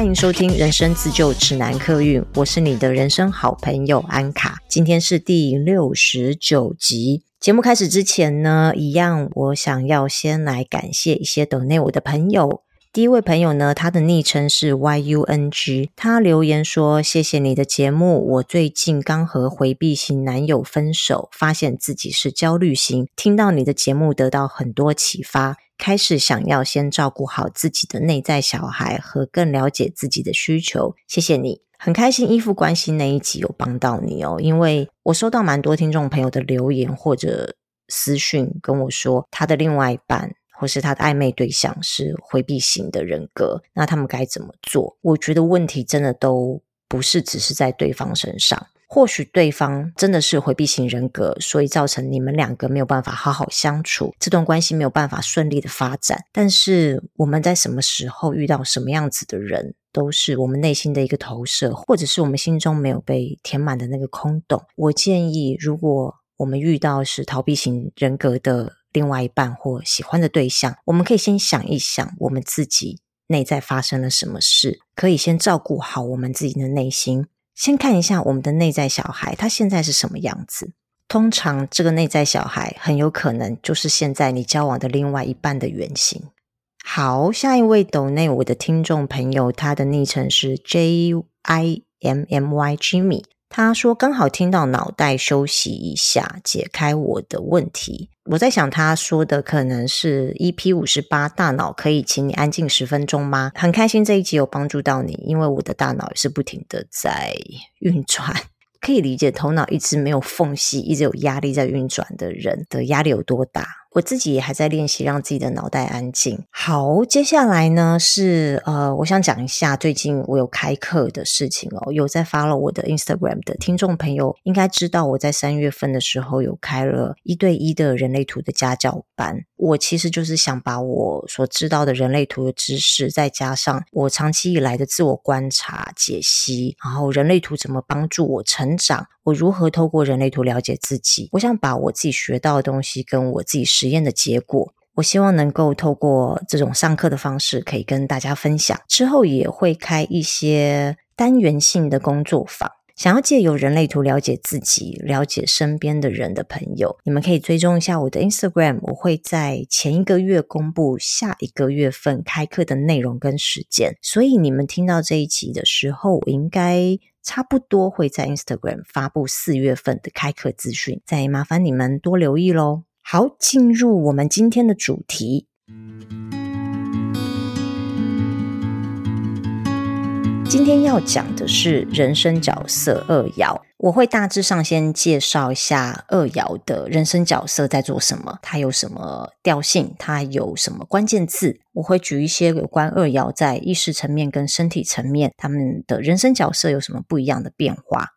欢迎收听《人生自救指南》客运，我是你的人生好朋友安卡。今天是第六十九集。节目开始之前呢，一样我想要先来感谢一些 donate 我的朋友。第一位朋友呢，他的昵称是 YUNG，他留言说：“谢谢你的节目，我最近刚和回避型男友分手，发现自己是焦虑型，听到你的节目得到很多启发，开始想要先照顾好自己的内在小孩和更了解自己的需求。谢谢你，很开心依附关系那一集有帮到你哦，因为我收到蛮多听众朋友的留言或者私讯跟我说，他的另外一半。”或是他的暧昧对象是回避型的人格，那他们该怎么做？我觉得问题真的都不是只是在对方身上，或许对方真的是回避型人格，所以造成你们两个没有办法好好相处，这段关系没有办法顺利的发展。但是我们在什么时候遇到什么样子的人，都是我们内心的一个投射，或者是我们心中没有被填满的那个空洞。我建议，如果我们遇到是逃避型人格的，另外一半或喜欢的对象，我们可以先想一想，我们自己内在发生了什么事，可以先照顾好我们自己的内心。先看一下我们的内在小孩，他现在是什么样子？通常这个内在小孩很有可能就是现在你交往的另外一半的原型。好，下一位斗内我的听众朋友，他的昵称是 J I M M Y Jimmy。他说：“刚好听到脑袋休息一下，解开我的问题。我在想，他说的可能是 EP 五十八，大脑可以请你安静十分钟吗？很开心这一集有帮助到你，因为我的大脑也是不停的在 运转，可以理解头脑一直没有缝隙，一直有压力在运转的人的压力有多大。”我自己也还在练习让自己的脑袋安静。好，接下来呢是呃，我想讲一下最近我有开课的事情哦。有在 follow 我的 Instagram 的听众朋友应该知道，我在三月份的时候有开了一对一的人类图的家教班。我其实就是想把我所知道的人类图的知识，再加上我长期以来的自我观察、解析，然后人类图怎么帮助我成长，我如何透过人类图了解自己。我想把我自己学到的东西跟我自己。实验的结果，我希望能够透过这种上课的方式，可以跟大家分享。之后也会开一些单元性的工作坊，想要借由人类图了解自己、了解身边的人的朋友，你们可以追踪一下我的 Instagram，我会在前一个月公布下一个月份开课的内容跟时间。所以你们听到这一集的时候，我应该差不多会在 Instagram 发布四月份的开课资讯，再麻烦你们多留意喽。好，进入我们今天的主题。今天要讲的是人生角色二爻，我会大致上先介绍一下二爻的人生角色在做什么，它有什么调性，它有什么关键字。我会举一些有关二爻在意识层面跟身体层面，他们的人生角色有什么不一样的变化。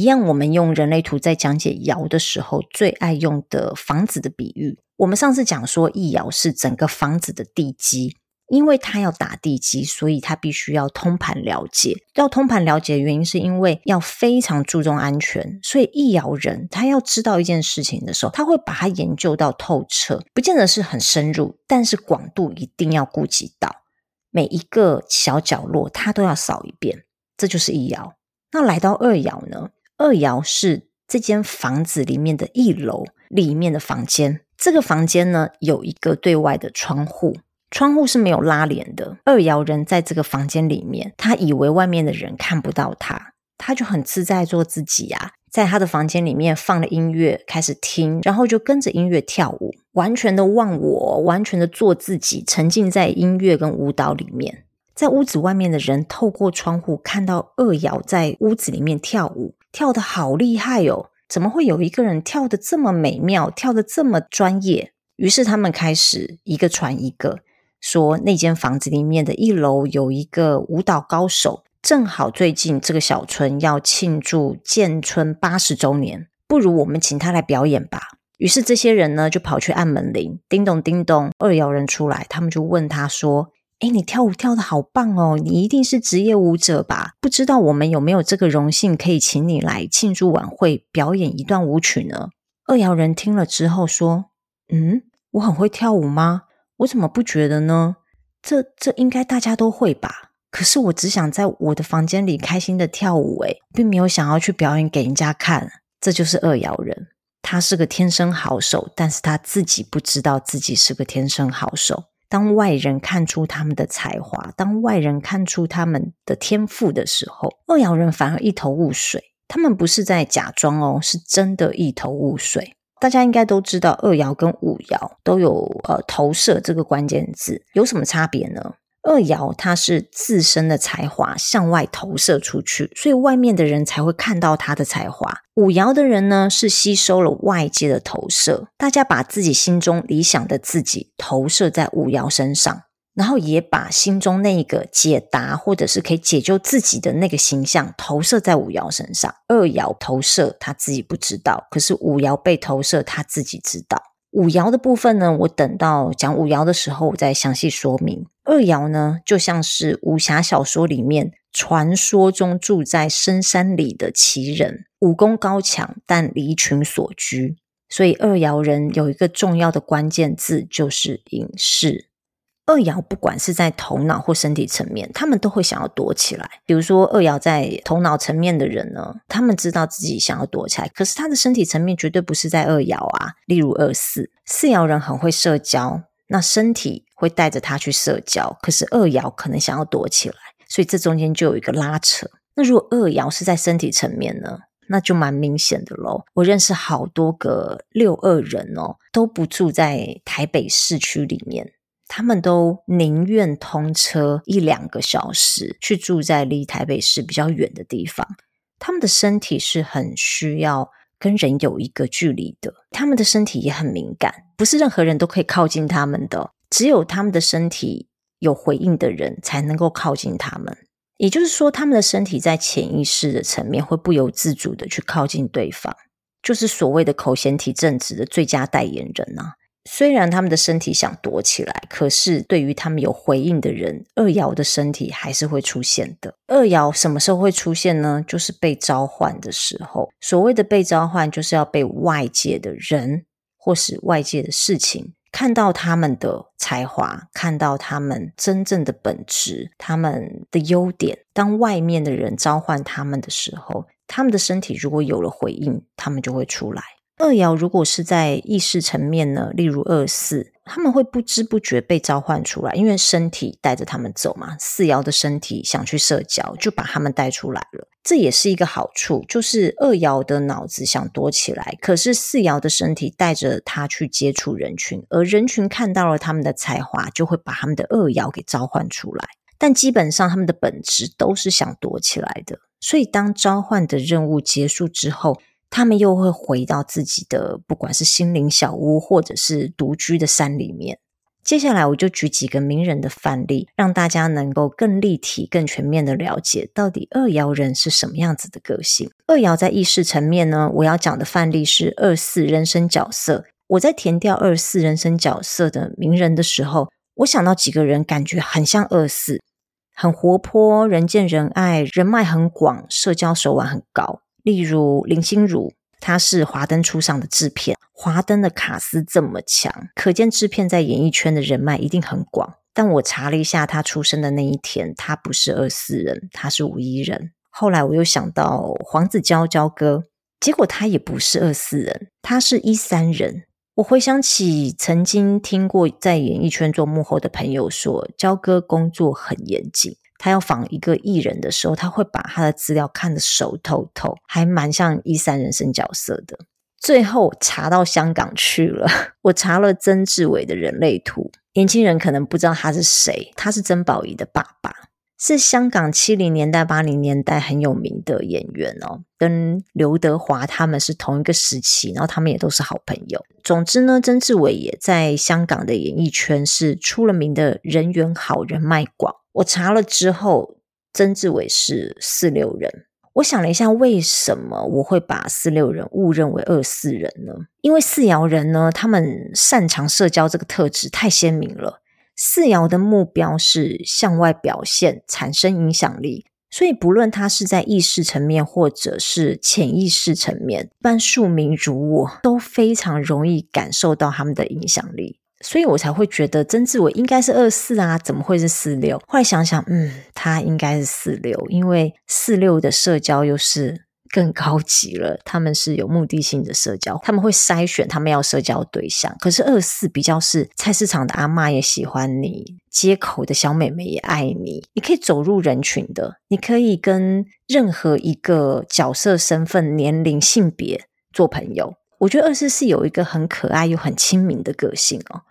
一样，我们用人类图在讲解爻的时候，最爱用的房子的比喻。我们上次讲说，一爻是整个房子的地基，因为它要打地基，所以它必须要通盘了解。要通盘了解的原因，是因为要非常注重安全，所以一爻人他要知道一件事情的时候，他会把它研究到透彻，不见得是很深入，但是广度一定要顾及到每一个小角落，他都要扫一遍。这就是一爻。那来到二爻呢？二爻是这间房子里面的一楼里面的房间，这个房间呢，有一个对外的窗户，窗户是没有拉帘的。二爻人在这个房间里面，他以为外面的人看不到他，他就很自在做自己啊，在他的房间里面放了音乐，开始听，然后就跟着音乐跳舞，完全的忘我，完全的做自己，沉浸在音乐跟舞蹈里面。在屋子外面的人透过窗户看到二爻在屋子里面跳舞。跳得好厉害哦！怎么会有一个人跳得这么美妙，跳得这么专业？于是他们开始一个传一个，说那间房子里面的一楼有一个舞蹈高手，正好最近这个小村要庆祝建村八十周年，不如我们请他来表演吧。于是这些人呢就跑去按门铃，叮咚叮咚，二摇人出来，他们就问他说。哎，你跳舞跳得好棒哦！你一定是职业舞者吧？不知道我们有没有这个荣幸，可以请你来庆祝晚会表演一段舞曲呢？二爻人听了之后说：“嗯，我很会跳舞吗？我怎么不觉得呢？这这应该大家都会吧？可是我只想在我的房间里开心的跳舞，诶，并没有想要去表演给人家看。这就是二爻人，他是个天生好手，但是他自己不知道自己是个天生好手。当外人看出他们的才华，当外人看出他们的天赋的时候，二爻人反而一头雾水。他们不是在假装哦，是真的一头雾水。大家应该都知道，二爻跟五爻都有呃投射这个关键字，有什么差别呢？二爻它是自身的才华向外投射出去，所以外面的人才会看到他的才华。五爻的人呢，是吸收了外界的投射，大家把自己心中理想的自己投射在五爻身上。然后也把心中那个解答或者是可以解救自己的那个形象投射在五爻身上。二爻投射他自己不知道，可是五爻被投射他自己知道。五爻的部分呢，我等到讲五爻的时候我再详细说明。二爻呢，就像是武侠小说里面传说中住在深山里的奇人，武功高强，但离群所居。所以二爻人有一个重要的关键字，就是隐士。二爻不管是在头脑或身体层面，他们都会想要躲起来。比如说，二爻在头脑层面的人呢，他们知道自己想要躲起来，可是他的身体层面绝对不是在二爻啊。例如二四，四爻人很会社交，那身体会带着他去社交，可是二爻可能想要躲起来，所以这中间就有一个拉扯。那如果二爻是在身体层面呢，那就蛮明显的喽。我认识好多个六二人哦，都不住在台北市区里面。他们都宁愿通车一两个小时去住在离台北市比较远的地方。他们的身体是很需要跟人有一个距离的，他们的身体也很敏感，不是任何人都可以靠近他们的，只有他们的身体有回应的人才能够靠近他们。也就是说，他们的身体在潜意识的层面会不由自主的去靠近对方，就是所谓的口嫌体正直的最佳代言人啊。虽然他们的身体想躲起来，可是对于他们有回应的人，二爻的身体还是会出现的。二爻什么时候会出现呢？就是被召唤的时候。所谓的被召唤，就是要被外界的人或是外界的事情看到他们的才华，看到他们真正的本质，他们的优点。当外面的人召唤他们的时候，他们的身体如果有了回应，他们就会出来。二爻如果是在意识层面呢，例如二四，他们会不知不觉被召唤出来，因为身体带着他们走嘛。四爻的身体想去社交，就把他们带出来了。这也是一个好处，就是二爻的脑子想躲起来，可是四爻的身体带着他去接触人群，而人群看到了他们的才华，就会把他们的二爻给召唤出来。但基本上他们的本质都是想躲起来的，所以当召唤的任务结束之后，他们又会回到自己的，不管是心灵小屋，或者是独居的山里面。接下来，我就举几个名人的范例，让大家能够更立体、更全面的了解，到底二爻人是什么样子的个性。二爻在意识层面呢，我要讲的范例是二四人生角色。我在填掉二四人生角色的名人的时候，我想到几个人，感觉很像二四，很活泼，人见人爱，人脉很广，社交手腕很高。例如林心如，她是华灯初上的制片，华灯的卡司这么强，可见制片在演艺圈的人脉一定很广。但我查了一下，她出生的那一天，她不是二四人，她是五一人。后来我又想到黄子佼佼哥，结果他也不是二四人，他是一三人。我回想起曾经听过在演艺圈做幕后的朋友说，佼哥工作很严谨。他要访一个艺人的时候，他会把他的资料看得熟透透，还蛮像一三人生角色的。最后查到香港去了，我查了曾志伟的人类图。年轻人可能不知道他是谁，他是曾宝仪的爸爸，是香港七零年代、八零年代很有名的演员哦，跟刘德华他们是同一个时期，然后他们也都是好朋友。总之呢，曾志伟也在香港的演艺圈是出了名的人缘好，人脉广。我查了之后，曾志伟是四六人。我想了一下，为什么我会把四六人误认为二四人呢？因为四爻人呢，他们擅长社交这个特质太鲜明了。四爻的目标是向外表现，产生影响力，所以不论他是在意识层面或者是潜意识层面，一般庶民如我都非常容易感受到他们的影响力。所以我才会觉得曾志伟应该是二四啊，怎么会是四六？后来想想，嗯，他应该是四六，因为四六的社交又是更高级了。他们是有目的性的社交，他们会筛选他们要社交对象。可是二四比较是菜市场的阿嬷也喜欢你，街口的小妹妹也爱你，你可以走入人群的，你可以跟任何一个角色、身份、年龄、性别做朋友。我觉得二四是有一个很可爱又很亲民的个性哦。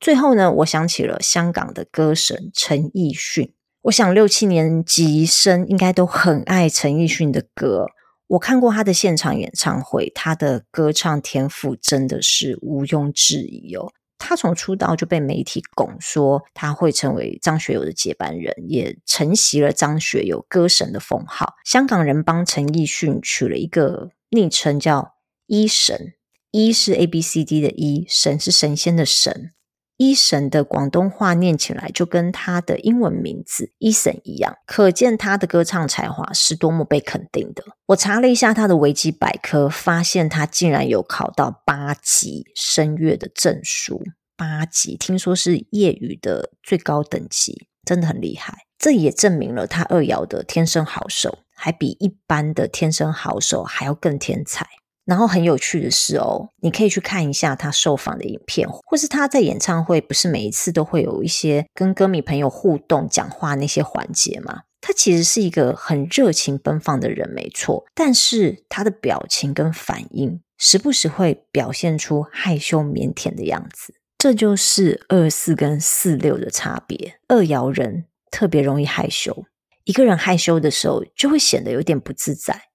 最后呢，我想起了香港的歌神陈奕迅。我想六七年级生应该都很爱陈奕迅的歌。我看过他的现场演唱会，他的歌唱天赋真的是毋庸置疑哦。他从出道就被媒体拱说他会成为张学友的接班人，也承袭了张学友歌神的封号。香港人帮陈奕迅取了一个昵称叫“一神”，“一”是 A B C D 的“一”，“神”是神仙的“神”。Eason 的广东话念起来就跟他的英文名字 Eason 一样，可见他的歌唱才华是多么被肯定的。我查了一下他的维基百科，发现他竟然有考到八级声乐的证书。八级听说是业余的最高等级，真的很厉害。这也证明了他二爻的天生好手，还比一般的天生好手还要更天才。然后很有趣的是哦，你可以去看一下他受访的影片，或是他在演唱会，不是每一次都会有一些跟歌迷朋友互动、讲话那些环节吗？他其实是一个很热情奔放的人，没错。但是他的表情跟反应，时不时会表现出害羞腼腆的样子。这就是二四跟四六的差别。二爻人特别容易害羞，一个人害羞的时候，就会显得有点不自在。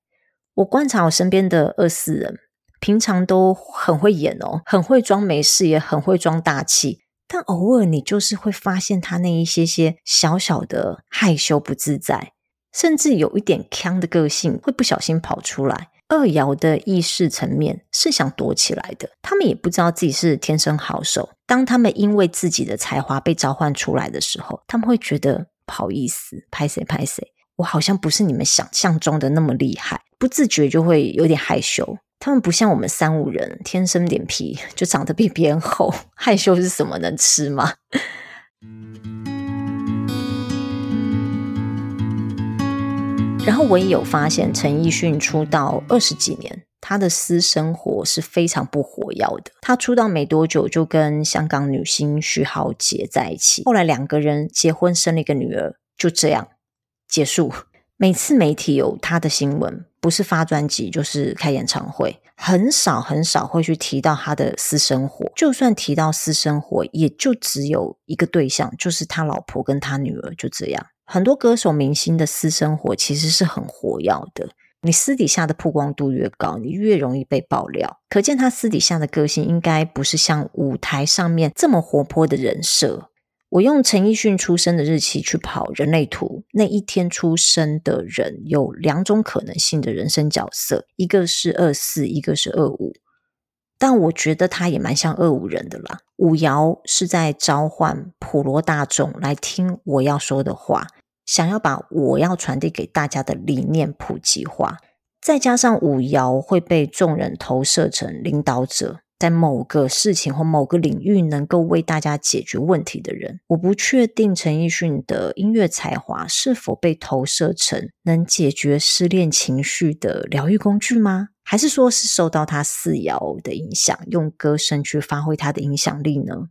我观察我身边的二四人，平常都很会演哦，很会装没事，也很会装大气。但偶尔你就是会发现他那一些些小小的害羞不自在，甚至有一点腔的个性会不小心跑出来。二爻的意识层面是想躲起来的，他们也不知道自己是天生好手。当他们因为自己的才华被召唤出来的时候，他们会觉得不好意思，拍谁拍谁，好像不是你们想象中的那么厉害。不自觉就会有点害羞，他们不像我们三五人，天生脸皮就长得比别人厚，害羞是什么？能吃吗？然后我也有发现，陈奕迅出道二十几年，他的私生活是非常不活跃的。他出道没多久就跟香港女星徐浩杰在一起，后来两个人结婚生了一个女儿，就这样结束。每次媒体有他的新闻，不是发专辑就是开演唱会，很少很少会去提到他的私生活。就算提到私生活，也就只有一个对象，就是他老婆跟他女儿，就这样。很多歌手明星的私生活其实是很活跃的，你私底下的曝光度越高，你越容易被爆料。可见他私底下的个性应该不是像舞台上面这么活泼的人设。我用陈奕迅出生的日期去跑人类图，那一天出生的人有两种可能性的人生角色，一个是二四，一个是二五。但我觉得他也蛮像二五人的啦。五爻是在召唤普罗大众来听我要说的话，想要把我要传递给大家的理念普及化，再加上五爻会被众人投射成领导者。在某个事情或某个领域能够为大家解决问题的人，我不确定陈奕迅的音乐才华是否被投射成能解决失恋情绪的疗愈工具吗？还是说是受到他四爻的影响，用歌声去发挥他的影响力呢？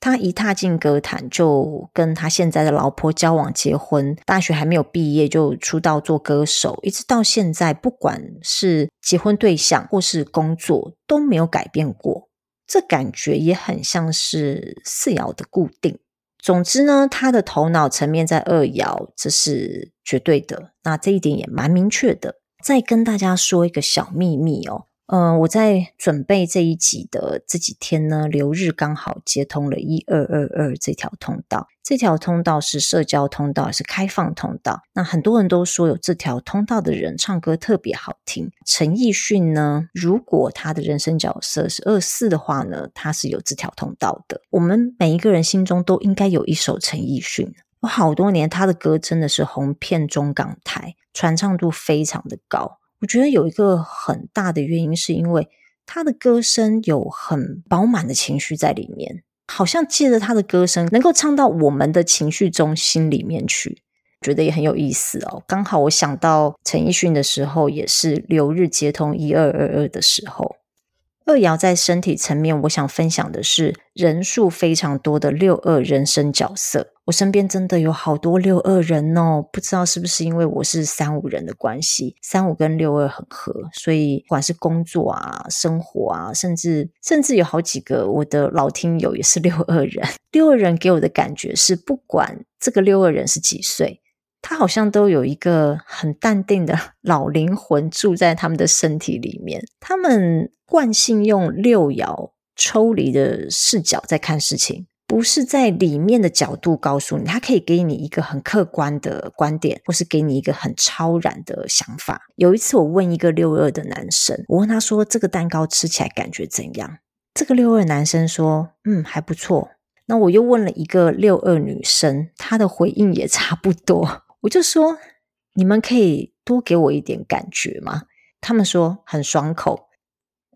他一踏进歌坛，就跟他现在的老婆交往、结婚，大学还没有毕业就出道做歌手，一直到现在，不管是结婚对象或是工作都没有改变过。这感觉也很像是四爻的固定。总之呢，他的头脑层面在二爻，这是绝对的。那这一点也蛮明确的。再跟大家说一个小秘密哦。呃，我在准备这一集的这几天呢，流日刚好接通了一二二二这条通道。这条通道是社交通道，是开放通道。那很多人都说有这条通道的人唱歌特别好听。陈奕迅呢，如果他的人生角色是二四的话呢，他是有这条通道的。我们每一个人心中都应该有一首陈奕迅。有好多年，他的歌真的是红遍中港台，传唱度非常的高。我觉得有一个很大的原因，是因为他的歌声有很饱满的情绪在里面。好像借着他的歌声，能够唱到我们的情绪中心里面去，觉得也很有意思哦。刚好我想到陈奕迅的时候，也是留日接通一二二二的时候。二爻在身体层面，我想分享的是人数非常多的六二人生角色。我身边真的有好多六二人哦，不知道是不是因为我是三五人的关系，三五跟六二很合，所以不管是工作啊、生活啊，甚至甚至有好几个我的老听友也是六二人。六二人给我的感觉是，不管这个六二人是几岁。他好像都有一个很淡定的老灵魂住在他们的身体里面。他们惯性用六爻抽离的视角在看事情，不是在里面的角度告诉你，他可以给你一个很客观的观点，或是给你一个很超然的想法。有一次，我问一个六二的男生，我问他说：“这个蛋糕吃起来感觉怎样？”这个六二男生说：“嗯，还不错。”那我又问了一个六二女生，她的回应也差不多。我就说，你们可以多给我一点感觉吗？他们说很爽口，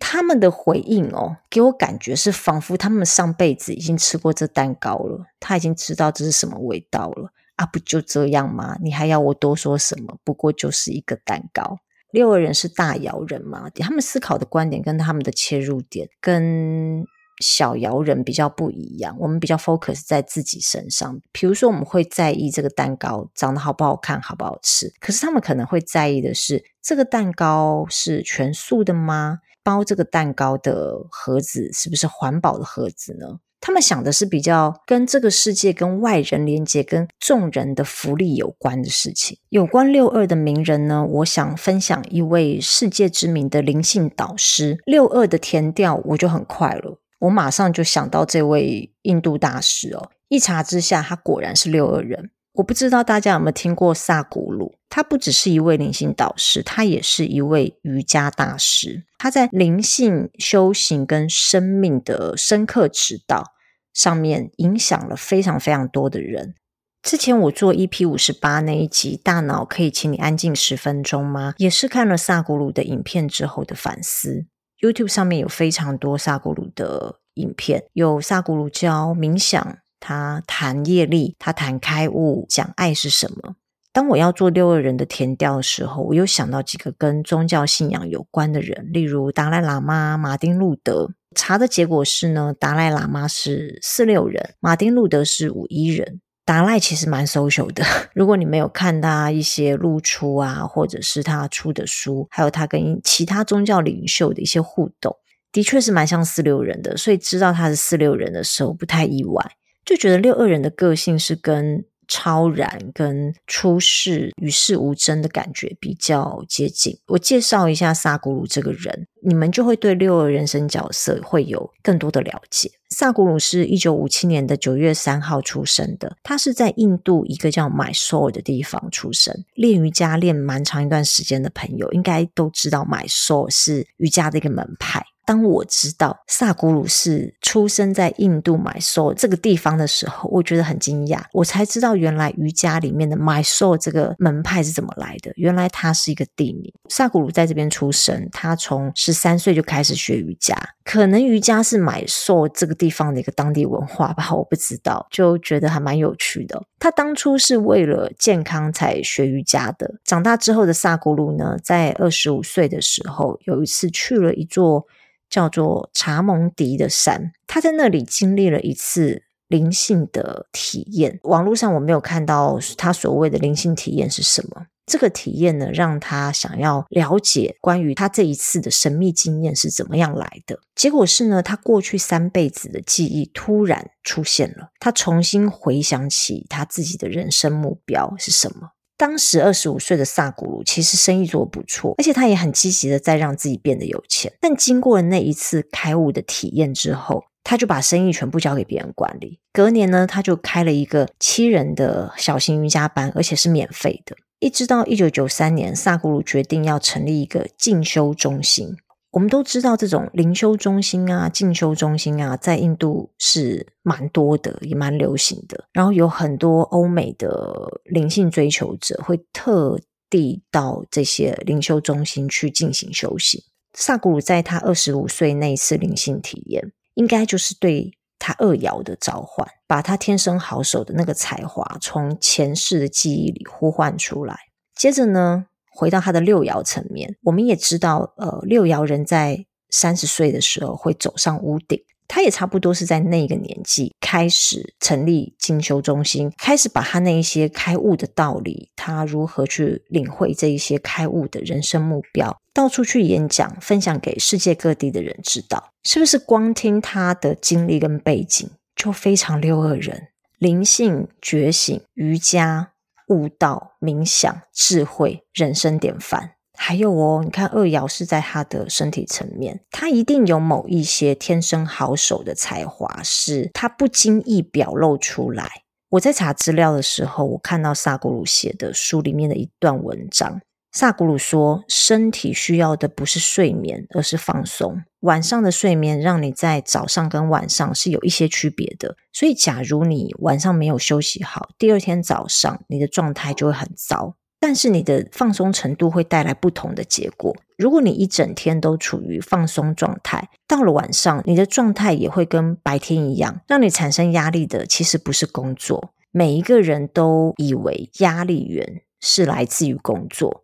他们的回应哦，给我感觉是仿佛他们上辈子已经吃过这蛋糕了，他已经知道这是什么味道了啊！不就这样吗？你还要我多说什么？不过就是一个蛋糕。六个人是大爻人嘛，他们思考的观点跟他们的切入点跟。小爻人比较不一样，我们比较 focus 在自己身上。比如说，我们会在意这个蛋糕长得好不好看，好不好吃。可是他们可能会在意的是，这个蛋糕是全素的吗？包这个蛋糕的盒子是不是环保的盒子呢？他们想的是比较跟这个世界、跟外人连接、跟众人的福利有关的事情。有关六二的名人呢，我想分享一位世界知名的灵性导师。六二的填调，我就很快了。我马上就想到这位印度大师哦，一查之下，他果然是六二人。我不知道大家有没有听过萨古鲁，他不只是一位灵性导师，他也是一位瑜伽大师。他在灵性修行跟生命的深刻指导上面，影响了非常非常多的人。之前我做 EP 五十八那一集，大脑可以请你安静十分钟吗？也是看了萨古鲁的影片之后的反思。YouTube 上面有非常多萨古鲁的影片，有萨古鲁教冥想，他谈业力，他谈开悟，讲爱是什么。当我要做六二人的填调的时候，我又想到几个跟宗教信仰有关的人，例如达赖喇嘛、马丁路德。查的结果是呢，达赖喇嘛是四六人，马丁路德是五一人。达赖其实蛮 social 的，如果你没有看他一些露出啊，或者是他出的书，还有他跟其他宗教领袖的一些互动，的确是蛮像四六人的，所以知道他是四六人的时候不太意外，就觉得六二人的个性是跟。超然跟出世与世无争的感觉比较接近。我介绍一下萨古鲁这个人，你们就会对六二人生角色会有更多的了解。萨古鲁是一九五七年的九月三号出生的，他是在印度一个叫 Mysore 的地方出生。练瑜伽练蛮长一段时间的朋友，应该都知道 Mysore 是瑜伽的一个门派。当我知道萨古鲁是出生在印度 Mysore 这个地方的时候，我觉得很惊讶。我才知道原来瑜伽里面的 Mysore 这个门派是怎么来的。原来它是一个地名。萨古鲁在这边出生，他从十三岁就开始学瑜伽。可能瑜伽是 Mysore 这个地方的一个当地文化吧，我不知道，就觉得还蛮有趣的。他当初是为了健康才学瑜伽的。长大之后的萨古鲁呢，在二十五岁的时候，有一次去了一座。叫做查蒙迪的山，他在那里经历了一次灵性的体验。网络上我没有看到他所谓的灵性体验是什么。这个体验呢，让他想要了解关于他这一次的神秘经验是怎么样来的。结果是呢，他过去三辈子的记忆突然出现了，他重新回想起他自己的人生目标是什么。当时二十五岁的萨古鲁其实生意做得不错，而且他也很积极的在让自己变得有钱。但经过了那一次开悟的体验之后，他就把生意全部交给别人管理。隔年呢，他就开了一个七人的小型瑜伽班，而且是免费的。一直到一九九三年，萨古鲁决定要成立一个进修中心。我们都知道，这种灵修中心啊、静修中心啊，在印度是蛮多的，也蛮流行的。然后有很多欧美的灵性追求者会特地到这些灵修中心去进行修行。萨古鲁在他二十五岁那一次灵性体验，应该就是对他二爻的召唤，把他天生好手的那个才华从前世的记忆里呼唤出来。接着呢，回到他的六爻层面，我们也知道，呃，六爻人在三十岁的时候会走上屋顶。他也差不多是在那个年纪开始成立进修中心，开始把他那一些开悟的道理，他如何去领会这一些开悟的人生目标，到处去演讲，分享给世界各地的人知道，是不是光听他的经历跟背景就非常六二人？灵性觉醒、瑜伽、悟道、冥想、智慧、人生典范。还有哦，你看二爻是在他的身体层面，他一定有某一些天生好手的才华，是他不经意表露出来。我在查资料的时候，我看到萨古鲁写的书里面的一段文章，萨古鲁说，身体需要的不是睡眠，而是放松。晚上的睡眠让你在早上跟晚上是有一些区别的，所以假如你晚上没有休息好，第二天早上你的状态就会很糟。但是你的放松程度会带来不同的结果。如果你一整天都处于放松状态，到了晚上，你的状态也会跟白天一样，让你产生压力的其实不是工作。每一个人都以为压力源是来自于工作，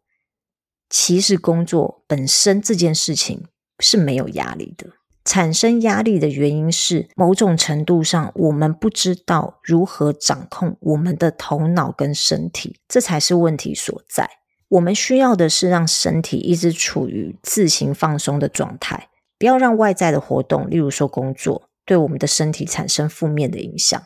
其实工作本身这件事情是没有压力的。产生压力的原因是，某种程度上，我们不知道如何掌控我们的头脑跟身体，这才是问题所在。我们需要的是让身体一直处于自行放松的状态，不要让外在的活动，例如说工作，对我们的身体产生负面的影响。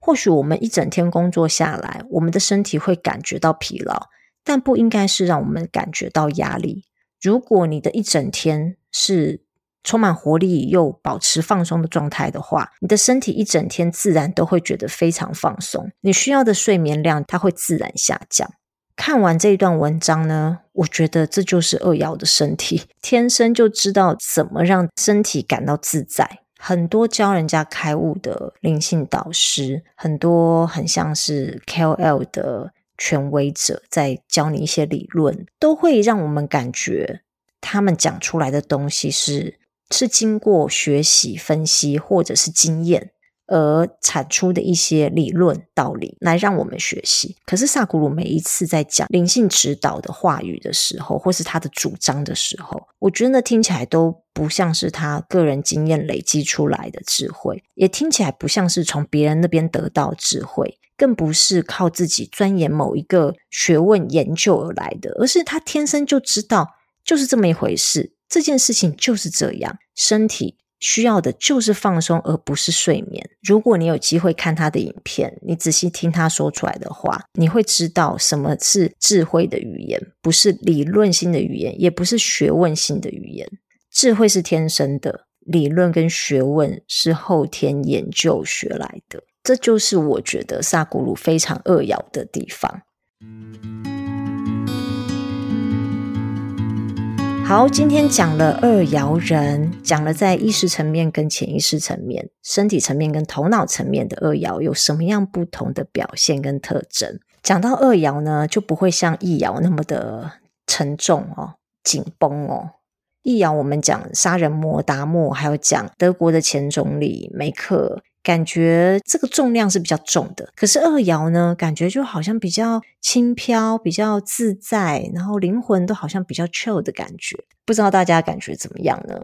或许我们一整天工作下来，我们的身体会感觉到疲劳，但不应该是让我们感觉到压力。如果你的一整天是充满活力又保持放松的状态的话，你的身体一整天自然都会觉得非常放松。你需要的睡眠量，它会自然下降。看完这一段文章呢，我觉得这就是二爻的身体，天生就知道怎么让身体感到自在。很多教人家开悟的灵性导师，很多很像是 KOL 的权威者，在教你一些理论，都会让我们感觉他们讲出来的东西是。是经过学习、分析或者是经验而产出的一些理论道理来让我们学习。可是萨古鲁每一次在讲灵性指导的话语的时候，或是他的主张的时候，我觉得听起来都不像是他个人经验累积出来的智慧，也听起来不像是从别人那边得到智慧，更不是靠自己钻研某一个学问研究而来的，而是他天生就知道就是这么一回事。这件事情就是这样，身体需要的就是放松，而不是睡眠。如果你有机会看他的影片，你仔细听他说出来的话，你会知道什么是智慧的语言，不是理论性的语言，也不是学问性的语言。智慧是天生的，理论跟学问是后天研究学来的。这就是我觉得萨古鲁非常二爻的地方。好，今天讲了二爻人，讲了在意识层面跟潜意识层面、身体层面跟头脑层面的二爻有什么样不同的表现跟特征。讲到二爻呢，就不会像一爻那么的沉重哦、紧绷哦。一爻我们讲杀人魔达默，还有讲德国的前总理梅克。感觉这个重量是比较重的，可是二爻呢，感觉就好像比较轻飘、比较自在，然后灵魂都好像比较 chill 的感觉。不知道大家感觉怎么样呢？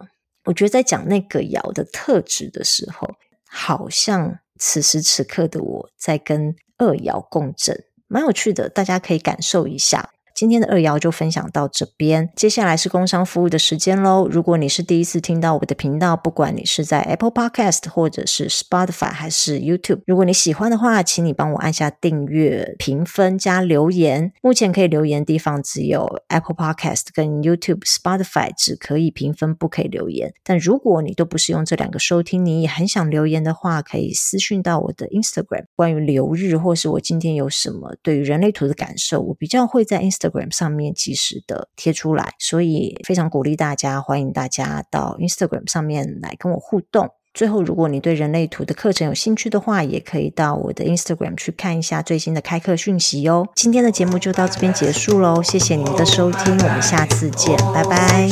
我觉得在讲那个爻的特质的时候，好像此时此刻的我在跟二爻共振，蛮有趣的，大家可以感受一下。今天的二爻就分享到这边，接下来是工商服务的时间喽。如果你是第一次听到我的频道，不管你是在 Apple Podcast 或者是 Spotify 还是 YouTube，如果你喜欢的话，请你帮我按下订阅、评分加留言。目前可以留言的地方只有 Apple Podcast 跟 YouTube、Spotify 只可以评分，不可以留言。但如果你都不是用这两个收听，你也很想留言的话，可以私讯到我的 Instagram。关于流日或是我今天有什么对于人类图的感受，我比较会在 Instagram。Instagram 上面及时的贴出来，所以非常鼓励大家，欢迎大家到 Instagram 上面来跟我互动。最后，如果你对人类图的课程有兴趣的话，也可以到我的 Instagram 去看一下最新的开课讯息哦。今天的节目就到这边结束喽，谢谢你们的收听，我们下次见，拜拜。